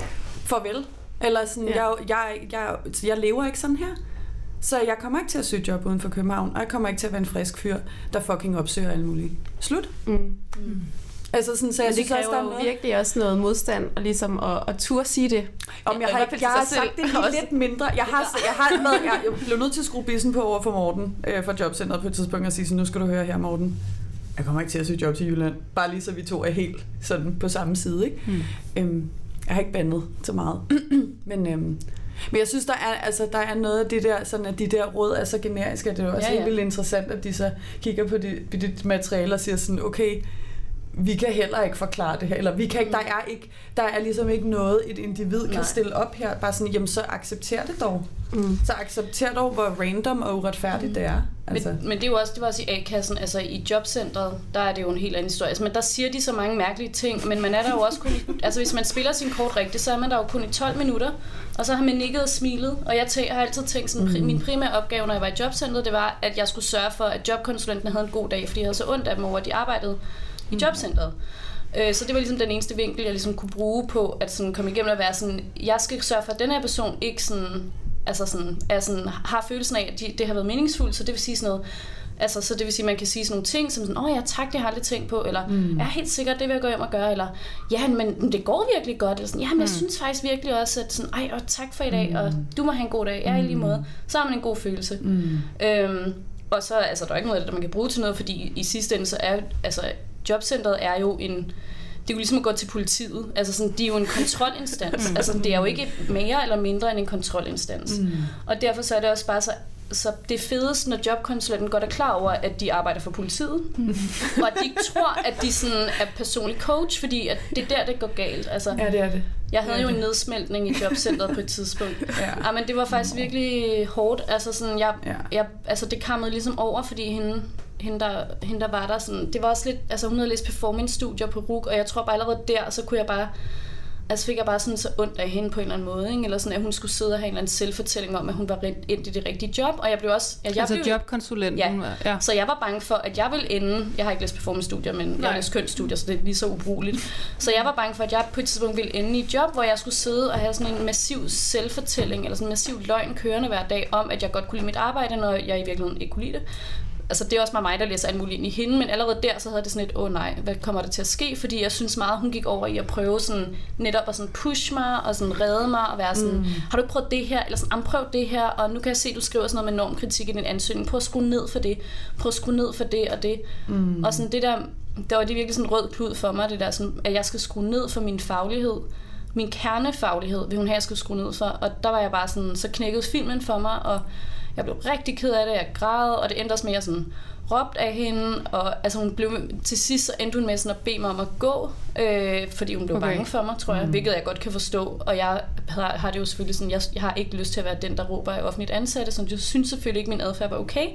D: Farvel. Eller sådan, ja. jeg, jeg, jeg, jeg lever ikke sådan her. Så jeg kommer ikke til at søge job uden for København, og jeg kommer ikke til at være en frisk fyr, der fucking opsøger alle mulige. Slut. Mm. Mm.
B: Altså sådan, så jeg Men det synes også, der er virkelig også noget modstand, og ligesom at, at turde sige det.
D: Om jeg, har, jeg har sagt det lige lidt mindre. Jeg har, jeg har været, jeg, jeg blev nødt til at skrue bissen på over for Morten øh, fra jobcentret på et tidspunkt og sige sådan, nu skal du høre her, Morten. Jeg kommer ikke til at søge job til Jylland. Bare lige så vi to er helt sådan på samme side. Ikke? Mm. Øhm, jeg har ikke bandet så meget. men, øhm, men jeg synes, der er, altså, der er noget af det der, sådan at de der råd er så generiske, at det er også ja, ja. helt vildt interessant, at de så kigger på dit, på dit materiale og siger sådan, okay, vi kan heller ikke forklare det her, eller vi kan ikke, der er ikke, der er ligesom ikke noget, et individ kan
A: Nej.
D: stille op her, bare sådan, jamen så accepter det dog. Mm. Så accepter dog, hvor random og uretfærdigt mm. det er.
A: Altså. Men, men det er jo også, det var også i A-kassen, altså i jobcentret, der er det jo en helt anden historie. Altså, men der siger de så mange mærkelige ting, men man er der jo også kun i, altså hvis man spiller sin kort rigtigt, så er man der jo kun i 12 minutter, og så har man nikket og smilet, og jeg tæ- har altid tænkt sådan, mm. min primære opgave, når jeg var i jobcentret, det var, at jeg skulle sørge for, at jobkonsulenten havde en god dag, fordi jeg havde så ondt af dem over, at de arbejdede i jobcentret. Øh, Så det var ligesom den eneste vinkel, jeg ligesom kunne bruge på at sådan komme igennem at være sådan, jeg skal sørge for, at den her person ikke sådan, altså sådan, er sådan, har følelsen af, at de, det har været meningsfuldt, så det vil sige sådan noget, Altså, så det vil sige, at man kan sige sådan nogle ting, som sådan, åh ja, tak, det har jeg aldrig tænkt på, eller mm. ja, helt sikkert, det vil jeg gå hjem og gøre, eller ja, men det går virkelig godt, eller sådan, ja, men jeg synes faktisk virkelig også, at sådan, ej, og tak for i dag, og du må have en god dag, ja, i lige måde. Så har man en god følelse. Mm. Øhm, og så, altså, der er ikke noget af det, man kan bruge til noget, fordi i sidste ende, så er, altså, jobcentret er jo en, det er jo ligesom at gå til politiet. Altså sådan, de er jo en kontrolinstans. altså det er jo ikke mere eller mindre end en kontrolinstans. Mm. Og derfor så er det også bare så så det fedeste, når jobkonsulenten godt er klar over, at de arbejder for politiet, mm. og at de ikke tror, at de sådan er personlig coach, fordi at det er der, det går galt. Altså,
D: Ja, det er det.
A: jeg havde jo en nedsmeltning i jobcentret på et tidspunkt.
D: Ja.
A: Ja, men det var faktisk virkelig hårdt. Altså, sådan, jeg,
D: Ja.
A: jeg, altså det kammede ligesom over, fordi hende, hende, der, hende, der var der, sådan, det var også lidt, altså hun havde læst performance-studier på RUG, og jeg tror bare allerede der, så kunne jeg bare, altså fik jeg bare sådan så ondt af hende på en eller anden måde, ikke? eller sådan, at hun skulle sidde og have en eller anden selvfortælling om, at hun var rent ind i det rigtige job, og jeg blev også, at jeg
E: altså
A: blev,
E: jobkonsulenten.
A: Ja.
E: ja.
A: så jeg var bange for, at jeg ville ende... Jeg har ikke læst performance-studier, men jeg har læst kønsstudier, så det er lige så ubrugeligt. Så jeg var bange for, at jeg på et tidspunkt ville ende i et job, hvor jeg skulle sidde og have sådan en massiv selvfortælling, eller sådan en massiv løgn kørende hver dag, om at jeg godt kunne lide mit arbejde, når jeg i virkeligheden ikke kunne lide det. Altså det er også bare mig, der læser alt muligt ind i hende, men allerede der, så havde det sådan et, åh oh, nej, hvad kommer der til at ske? Fordi jeg synes meget, hun gik over i at prøve sådan, netop at sådan push mig, og sådan redde mig, og være sådan, mm. har du ikke prøvet det her? Eller sådan, "Am, prøv det her, og nu kan jeg se, du skriver sådan noget med normkritik i din ansøgning. Prøv at skrue ned for det. Prøv at skrue ned for det og det. Mm. Og sådan det der, der var det virkelig sådan en rød klud for mig, det der sådan, at jeg skal skrue ned for min faglighed. Min kernefaglighed vil hun have, at jeg skulle skrue ned for. Og der var jeg bare sådan, så knækkede filmen for mig, og jeg blev rigtig ked af det, jeg græd, og det endte også med, at jeg sådan råbt af hende, og altså hun blev, til sidst så endte hun med sådan at bede mig om at gå, øh, fordi hun blev
E: Okay.
A: bange for mig, tror jeg, mm. hvilket jeg godt kan forstå, og jeg har, har det jo selvfølgelig sådan, jeg, jeg har ikke lyst til at være den, der råber af offentligt ansatte, så jeg synes selvfølgelig ikke, min adfærd var okay,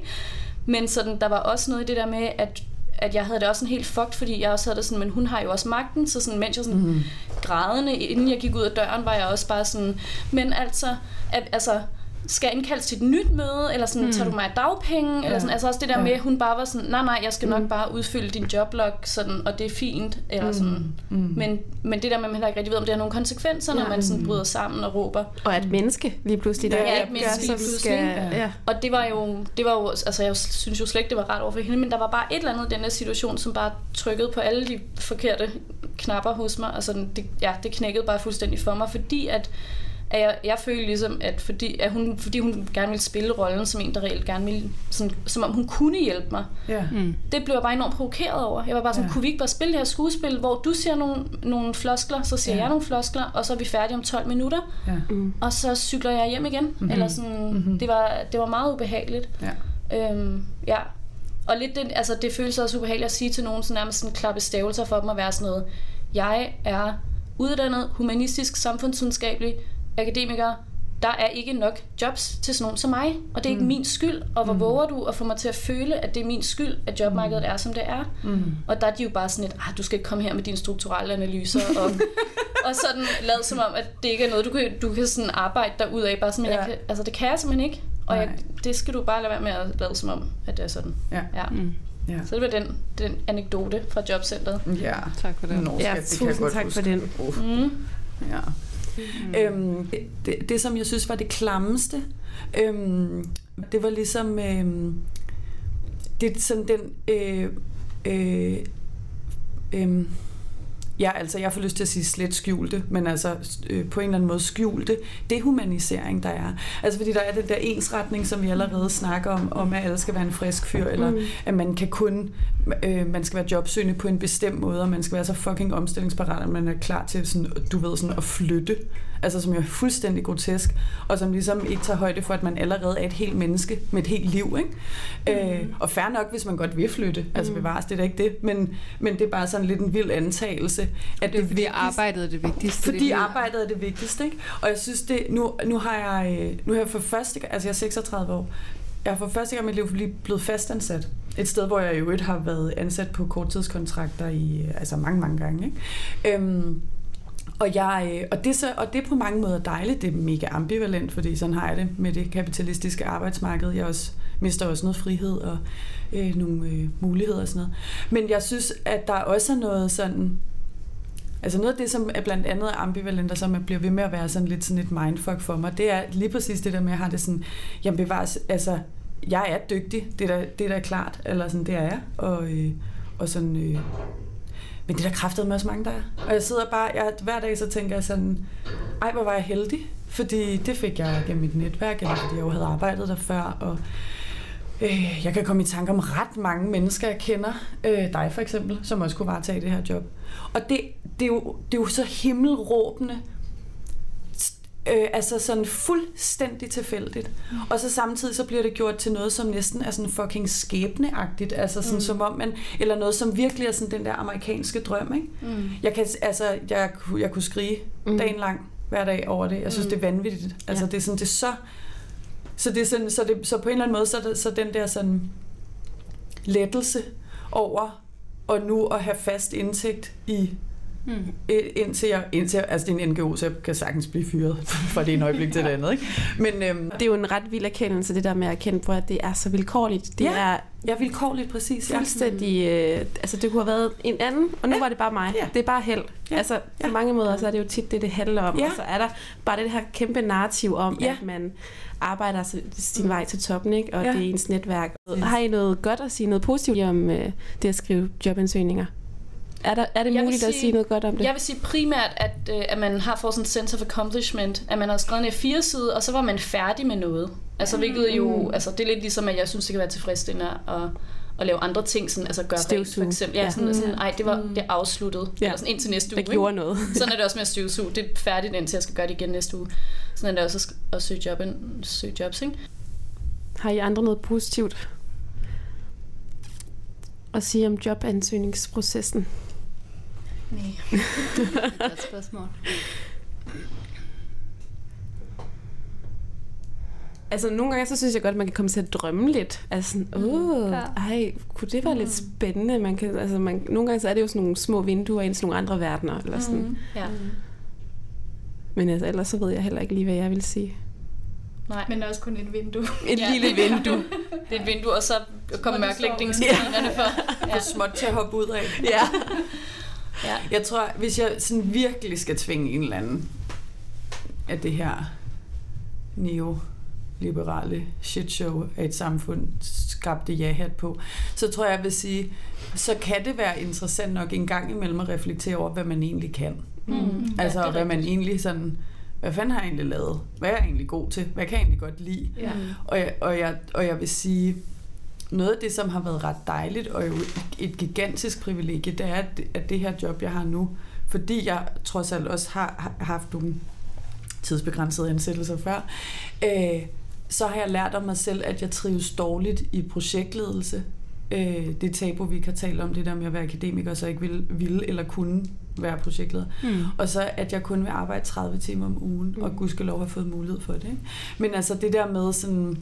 A: men sådan, der var også noget i det der med, at at jeg havde det også sådan helt fucked, fordi jeg også havde det sådan, men hun har jo også magten, så sådan, mens jeg sådan mm. grædende, inden jeg gik ud af døren, var jeg også bare sådan, men altså, at, altså, skal jeg indkaldes til et nyt møde, eller sådan, mm. tager du mig af dagpenge, ja. eller sådan, altså også det der
D: Ja.
A: med, at hun bare var sådan, nej, nej, jeg skal nok bare udfylde din joblog, sådan, og det er fint, eller sådan. Mm. Men, men det der med, at man heller ikke rigtig ved, om det har nogle konsekvenser, når man sådan bryder sammen og råber.
B: Og et menneske lige pludselig, der
A: Ja, et
B: gør,
A: menneske lige pludselig,
B: skal... Ja.
A: Og det var jo, det var jo, altså jeg synes jo slet ikke, det var rart over for hende, men der var bare et eller andet i den der situation, som bare trykkede på alle de forkerte knapper hos mig, og sådan, det, ja, det knækkede bare fuldstændig for mig, fordi at, at jeg, jeg følte ligesom, at fordi, at hun, fordi hun gerne ville spille rollen som en, der reelt gerne ville, sådan, som om hun kunne hjælpe mig,
D: Ja.
E: Mm.
A: det blev jeg bare enormt provokeret over. Jeg var bare sådan,
D: Ja.
A: kunne vi ikke bare spille det her skuespil, hvor du siger nogle, nogle floskler, så siger
D: Ja.
A: jeg nogle floskler, og så er vi færdige om 12 minutter,
D: Ja.
A: og så cykler jeg hjem igen.
D: Mhm.
A: Mm-hmm. Eller sådan, mm-hmm. det, var, det var meget ubehageligt.
D: Ja.
A: Øhm, ja. Og lidt det, altså det føles også ubehageligt at sige til nogen, sådan nærmest sådan klappe stavelser for dem at være sådan noget. Jeg er uddannet humanistisk, samfundsvidenskabelig akademiker. Der er ikke nok jobs til sådan nogen som mig, og det er ikke min skyld. Og hvor mm. våger du at få mig til at føle, at det er min skyld, at jobmarkedet er, som det er?
D: Mm.
A: Og der er de jo bare sådan lidt, ah, du skal ikke komme her med dine strukturelle analyser, og, og sådan lad som om, at det ikke er noget, du kan, du kan sådan arbejde derud af, bare sådan, men
D: Ja.
A: jeg kan, altså det kan jeg simpelthen ikke. Og jeg, det skal du bare lade være med at lade som om, at det er sådan.
D: Ja.
A: Ja.
E: Mm.
D: Ja.
A: Så det var den, den anekdote fra jobcentret.
D: Ja.
E: Tak for det.
D: Nå,
B: Ja, tusind
D: godt
B: tak for den.
A: Mm.
D: Ja. Mm. Øhm, det, det, som jeg synes var det klammeste, øhm, det var ligesom øhm, det sådan den øh, øh, øh, Ja, altså jeg får lyst til at sige slet skjulte, men altså øh, på en eller anden måde skjulte dehumanisering, der er. Altså fordi der er den der ensretning, som vi allerede snakker om, om at alle skal være en frisk fyr, eller
B: Mm.
D: at man kan kun øh, man skal være jobsøgende på en bestemt måde, og man skal være så fucking omstillingsparat, at man er klar til sådan, du ved, sådan at flytte. Altså som er fuldstændig grotesk, og som ligesom ikke tager højde for, at man allerede er et helt menneske med et helt liv. Ikke? Mm. Øh, og fair nok, hvis man godt vil flytte. Altså bevares, det er da ikke det. Men, men det er bare sådan lidt en vild antagelse. At
E: Det er
D: det
E: fordi arbejdet er det vigtigste.
D: fordi
E: Det
D: arbejdet er det vigtigste, ikke? Og jeg synes det, nu, nu har jeg, øh, nu har jeg for første gang, altså jeg er 36 år, jeg har for første gang i mit liv blevet fastansat. Et sted, hvor jeg i øvrigt har været ansat på korttidskontrakter i, øh, altså mange, mange gange, ikke? Øhm, og, jeg, øh, og, det så, og det er på mange måder dejligt. Det er mega ambivalent, fordi sådan har jeg det med det kapitalistiske arbejdsmarked. Jeg også, mister også noget frihed og øh, nogle øh, muligheder og sådan noget. Men jeg synes, at der også er noget sådan... Altså noget af det, som er blandt andet ambivalent, og som bliver ved med at være sådan lidt sådan et mindfuck for mig, det er lige præcis det der med at have det sådan, jamen bevares, altså, jeg er dygtig, det er da, det er da klart, eller sådan, det er jeg, og, øh, og sådan, øh, men det er der kræftet med også mange, der er. Og jeg sidder bare, jeg, hver dag så tænker jeg sådan, ej, hvor var jeg heldig, fordi det fik jeg gennem mit netværk, eller fordi jeg jo havde arbejdet der før, og øh, jeg kan komme i tanke om ret mange mennesker, jeg kender, øh, dig for eksempel, som også kunne varetage det her job. Og det, det, er, jo, det er jo så himmelråbende, øh, altså sådan fuldstændig tilfældigt. Og så samtidig så bliver det gjort til noget, som næsten er sådan fucking skæbneagtigt, altså sådan mm. som om man, eller noget, som virkelig er sådan den der amerikanske drøm, ikke?
A: Mm.
D: Jeg kan, altså, jeg, kunne- jeg kunne skrige
B: Mm.
D: mm. dagen lang, hver dag over det. Jeg synes,
A: Mm.
D: mm. det er vanvittigt. Altså,
B: Ja.
D: det er sådan, det er så... Så, det er sådan, så, det, så på en eller anden måde, så, er det, så den der sådan lettelse over og nu at have fast indtægt i
E: Mm.
D: indtil jeg, indtil jeg, altså det er en NGO, så jeg kan sagtens blive fyret fra det ene øjeblik til det andet, ikke? Men øhm,
B: Det er jo en ret vild erkendelse, det der med at erkende på, at det er så vilkårligt. Det
D: Ja.
B: er
D: er vilkårligt præcis, ja.
B: fuldstændig... Øh, altså, det kunne have været en anden, og nu
D: Ja.
B: var det bare mig.
D: Ja.
B: Det er bare held.
D: Ja.
B: Altså, på
D: Ja.
B: mange måder, så er det jo tit det, det handler om.
D: Ja.
B: Og så er der bare det her kæmpe narrativ om,
D: Ja.
B: at man arbejder sig- sin vej til toppen, ikke? og
D: Ja.
B: det er ens netværk.
D: Yes.
B: Har I noget godt at sige, noget positivt om øh, det at skrive jobansøgninger? Er, der, er det
A: Jeg
B: muligt at
A: sige-
B: sige noget godt om det?
A: Jeg vil sige primært, at, øh, at man har fået sådan en sense of accomplishment, at man har skrevet en fire side, og så var man færdig med noget. Altså, hvilket jo, altså, det er lidt ligesom, at jeg synes, det kan være tilfredsstillende at, at lave andre ting, sådan, altså gøre rent, for eksempel. Ja, sådan, sådan,
D: Mm.
A: ej, det var det er afsluttet.
B: Ja.
A: Eller sådan indtil næste
B: der
A: uge.
B: gjorde noget.
A: Ikke? Sådan er det også med at støvsuge. Det er færdigt, indtil jeg skal gøre det igen næste uge. Sådan er det også at søge, job, søge jobs, ikke?
B: Har I andre noget positivt at sige om jobansøgningsprocessen?
C: Nej.
E: Godt spørgsmål.
B: Altså, nogle gange så synes jeg godt, at man kan komme til at drømme lidt. Altså sådan, åh,
C: Ja.
B: ej, kunne det være lidt spændende? Man kan, altså, man, nogle gange så er det jo sådan nogle små vinduer ind til nogle andre verdener. Eller sådan. Mm.
A: Ja.
B: Men altså, ellers så ved jeg heller ikke lige, hvad jeg vil sige.
A: Nej.
C: Men også kun et vindue.
B: Et
A: Ja.
B: lille vindue.
A: Det er et vindue, og så kommer
C: det står
A: mørklægningsgardinerne for.
D: For småt til at hoppe ud af.
B: ja.
A: Ja.
D: Jeg tror, hvis jeg sådan virkelig skal tvinge en eller anden af det her neoliberale shitshow af et samfund skabte ja-hat på, så tror jeg, jeg vil sige, så kan det være interessant nok en gang imellem at reflektere over, hvad man egentlig kan.
A: Mm.
D: Altså,
A: det er
D: hvad man egentlig sådan, hvad fanden har jeg egentlig lavet? Hvad er jeg egentlig god til? Hvad kan jeg egentlig godt lide?
C: Ja.
D: Og jeg, og, jeg, og jeg vil sige, noget af det, som har været ret dejligt, og jo et gigantisk privilegie, det er, at det, her job, jeg har nu, fordi jeg trods alt også har, haft nogle tidsbegrænsede ansættelser før, øh, så har jeg lært om mig selv, at jeg trives dårligt i projektledelse. Øh, det tabu, vi kan tale om, det der med at være akademiker, så ikke ville, ville eller kunne være projektleder.
B: Mm.
D: Og så at jeg kun vil arbejde 30 timer om ugen, og
B: Mm.
D: gudskelov har fået mulighed for det. Ikke? Men altså det der med sådan,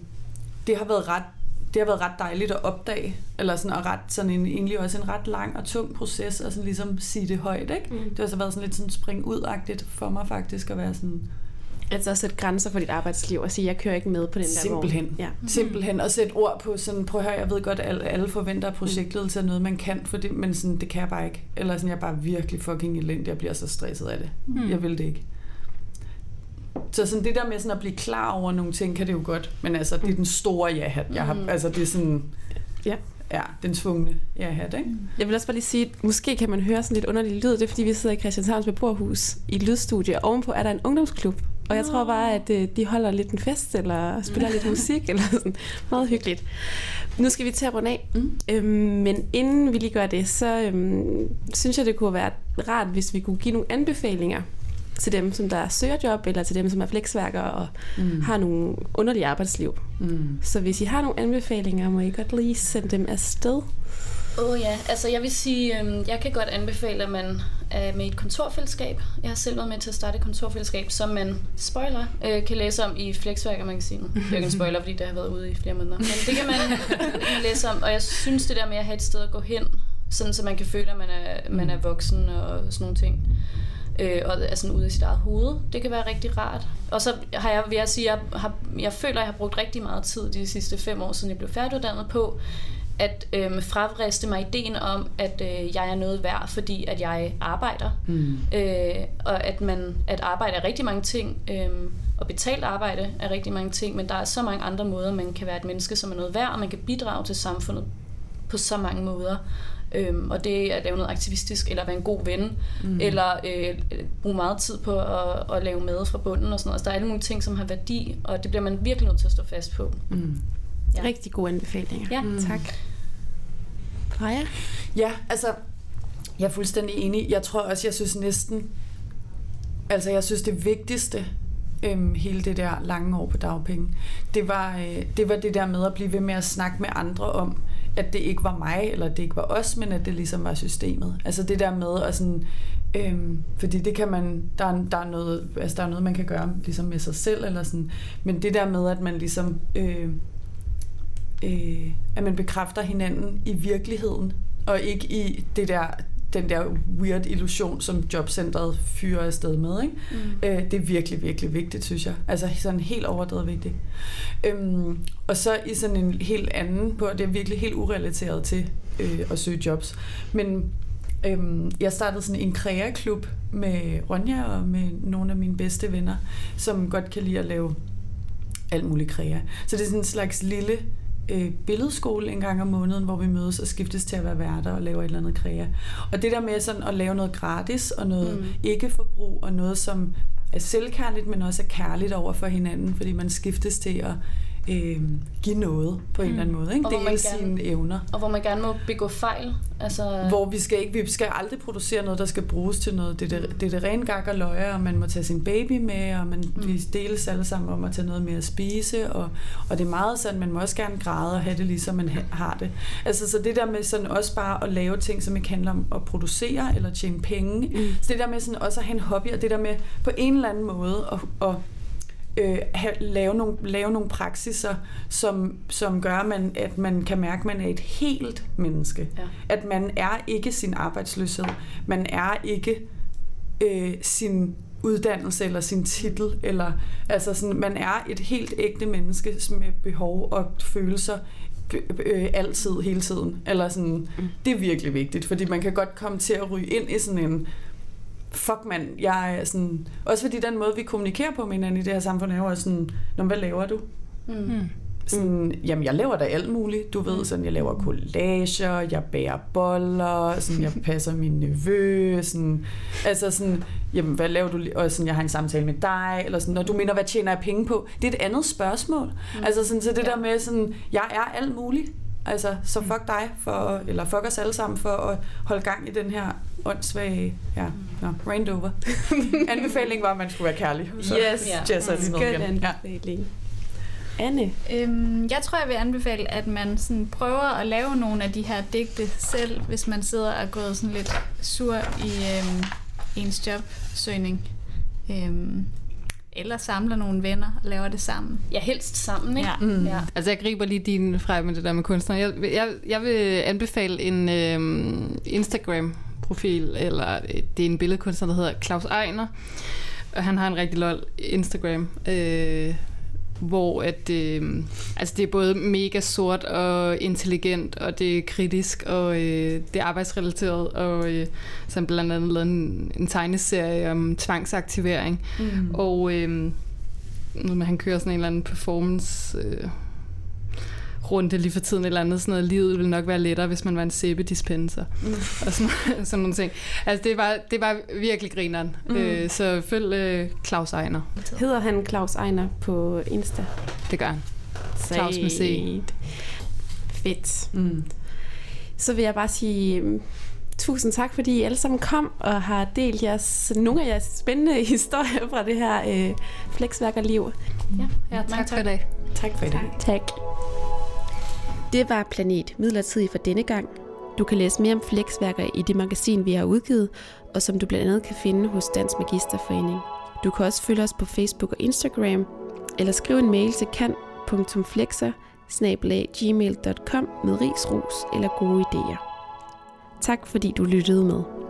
D: det har været ret det har været ret dejligt at opdage, eller sådan, og ret, sådan en, egentlig også en ret lang og tung proces, og sådan ligesom sige det højt, ikke?
B: Mm.
D: Det har så været sådan lidt sådan spring ud for mig faktisk, at være sådan,
B: Altså at sætte grænser for dit arbejdsliv og sige, jeg kører ikke med på den der
D: Simpelthen.
B: vogn. Ja.
D: Simpelthen at sætte ord på sådan, prøv at høre, jeg ved godt, at alle, alle forventer, at projektledelse er noget, man kan, for det, men sådan, det kan jeg bare ikke. Eller sådan, jeg er bare virkelig fucking elendig, jeg bliver så stresset af det.
E: Mm.
D: Jeg vil det ikke. Så sådan det der med sådan at blive klar over nogle ting, kan det jo godt, men altså, det er den store ja-hat. Jeg har,
A: Mm.
D: altså, det er sådan,
B: Ja.
D: ja, den tvungne ja-hat, ikke?
B: Jeg vil også bare lige sige, at måske kan man høre sådan lidt underlig lyd. Det er, fordi vi sidder i Christianshavns beboerhus i et lydstudie. og Ovenpå er der en ungdomsklub. Og jeg tror bare, at øh, de holder lidt en fest, eller spiller lidt musik, eller sådan. Meget hyggeligt. Nu skal vi til at runde af.
D: Mm.
B: Øhm, men inden vi lige gør det, så øhm, synes jeg, det kunne være rart, hvis vi kunne give nogle anbefalinger til dem, som der søger job, eller til dem, som er flexværkere og
D: Mm.
B: har nogle underlige arbejdsliv.
D: Mm.
B: Så hvis I har nogle anbefalinger, må I godt lige sende dem afsted.
A: Åh oh, ja, altså jeg vil sige, øhm, jeg kan godt anbefale, at man er med et kontorfællesskab. Jeg har selv været med til at starte et kontorfællesskab, som man, spoiler, øh, kan læse om i Flexværker-magasinet. Det er jo ikke en spoiler, fordi det har været ude i flere måneder. Men det kan, man, det kan man læse om, og jeg synes det der med at have et sted at gå hen, sådan så man kan føle, at man er, man er voksen og sådan nogle ting. Øh, og er sådan ude af sit eget hoved. Det kan være rigtig rart. Og så har jeg, vil jeg sige, jeg, har, jeg føler, at jeg har brugt rigtig meget tid de sidste fem år, siden jeg blev færdiguddannet på, at øh, fravriste mig ideen om, at øh, jeg er noget værd, fordi at jeg arbejder.
D: Mm.
A: Øh, og at man at arbejde er rigtig mange ting, øh, og betalt arbejde er rigtig mange ting, men der er så mange andre måder, man kan være et menneske, som er noget værd, og man kan bidrage til samfundet på så mange måder. Øhm, og det er at lave noget aktivistisk, eller være en god ven, mm. eller øh, bruge meget tid på at, at lave mad fra bunden og sådan noget. Altså, der er alle mulige ting, som har værdi, og det bliver man virkelig nødt til at stå fast på.
D: Mm.
A: Ja.
B: Rigtig gode anbefalinger.
A: Ja.
B: Mm. Tak. Freja?
D: Ja, altså, jeg er fuldstændig enig. Jeg tror også, jeg synes næsten, altså jeg synes det vigtigste, øhm, hele det der lange år på dagpenge, det var, øh, det var det der med at blive ved med at snakke med andre om, at det ikke var mig, eller det ikke var os, men at det ligesom var systemet. Altså det der med at sådan, øhm, fordi det kan man, der er, der er noget, altså der er noget, man kan gøre ligesom med sig selv, eller sådan, men det der med, at man ligesom, øh, øh, at man bekræfter hinanden i virkeligheden, og ikke i det der, den der weird illusion, som jobcentret fyrer afsted med. Ikke?
A: Mm.
D: Øh, det er virkelig, virkelig vigtigt, synes jeg. Altså sådan helt overdrevet vigtigt. Øhm, og så i sådan en helt anden, på det er virkelig helt urelateret til øh, at søge jobs. Men øhm, jeg startede sådan en kreaklub med Ronja og med nogle af mine bedste venner, som godt kan lide at lave alt muligt krea. Så det er sådan en slags lille øh, billedskole en gang om måneden, hvor vi mødes og skiftes til at være værter og laver et eller andet krea. Og det der med sådan at lave noget gratis og noget
A: Mm.
D: ikke-forbrug og noget, som er selvkærligt, men også er kærligt over for hinanden, fordi man skiftes til at øh, give noget på en
A: Mm.
D: eller anden måde. Ikke? Dele
A: gerne-
D: sine evner.
A: Og hvor man gerne må begå fejl. Altså,
D: Hvor vi skal ikke, vi skal aldrig producere noget, der skal bruges til noget. Det er det, det, er det rene gak og løjer, og man må tage sin baby med, og man, mm. vi deles alle sammen om at tage noget med at spise, og, og det er meget sådan, man må også gerne græde og have det ligesom man ha- har det. Altså så det der med sådan også bare at lave ting, som ikke handler om at producere eller tjene penge. Mm. Så det der med sådan også at have en hobby, og det der med på en eller anden måde at, at øh, have, lave, nogle, lave nogle praksiser, som, som gør, man, at man kan mærke, at man er et helt menneske.
A: Ja.
D: At man er ikke sin arbejdsløshed. Man er ikke øh, sin uddannelse eller sin titel. Eller, altså sådan, man er et helt ægte menneske med behov og følelser øh, altid, hele tiden. Eller sådan, mm. Det er virkelig vigtigt, fordi man kan godt komme til at ryge ind i sådan en fuck mand, jeg er sådan... Også fordi den måde, vi kommunikerer på med hinanden i det her samfund, er jo også sådan, Nå, hvad laver du?
A: mm.
E: Mm.
D: Sådan, jamen, jeg laver da alt muligt. Du ved, sådan, jeg laver collager, jeg bærer boller, sådan, jeg passer min nevø, sådan, altså sådan, jamen, hvad laver du? Og sådan, jeg har en samtale med dig, eller sådan, og du mener, hvad tjener jeg penge på? Det er et andet spørgsmål. Mm. Altså sådan, så det der med sådan, jeg er alt muligt. Altså, så fuck dig, for, eller fuck os alle sammen for at holde gang i den her åndssvage, ja, no, rained over. Anbefalingen var, at man skulle være kærlig. Så
B: Yes.
A: Ja.
D: jazzer jeg lige
B: Skøn
D: igen. Ja.
B: anbefaling. Anne?
C: Øhm, jeg tror, jeg vil anbefale, at man sådan prøver at lave nogle af de her digte selv, hvis man sidder og er gået sådan lidt sur i øhm, ens jobsøgning. Øhm, eller samler nogle venner og laver det sammen.
A: Ja, helst sammen, ikke?
C: Ja.
D: Mm.
A: Ja.
E: Altså, jeg griber lige din fra med det der med kunstner. Jeg, jeg, jeg vil anbefale en øhm, Instagram-profil, eller øh, det er en billedkunstner, der hedder Claus Ejner. Og han har en rigtig lol Instagram, øh, hvor at, øh, altså det er både mega sort og intelligent, og det er kritisk, og øh, det er arbejdsrelateret, og øh, så blandt andet lavet en, en tegneserie om tvangsaktivering.
D: Mm.
E: Og øh, han kører sådan en eller anden performance øh, runde lige for tiden, eller andet sådan noget. Livet ville nok være lettere, hvis man var en sæbedispenser. Mm. Og sådan, sådan nogle ting. Altså, det var, det var virkelig grineren. Mm. Øh, så følg øh, Claus Ejner.
B: Hedder han Claus Ejner på Insta?
E: Det gør han. Claus med C.
B: Fedt.
D: Mm.
B: Så vil jeg bare sige mm, tusind tak, fordi I alle sammen kom og har delt jeres, nogle af jeres spændende historier fra det her øh, flexværkerliv.
C: Ja,
E: Ja, tak,
C: tak.
E: for i dag.
D: Tak for i dag.
B: Tak. Det var Planet midlertidig for denne gang. Du kan læse mere om flexværker i det magasin, vi har udgivet, og som du blandt andet kan finde hos Dansk Magisterforening. Du kan også følge os på Facebook og Instagram, eller skrive en mail til kan.flexer med ris, ros eller gode idéer. Tak fordi du lyttede med.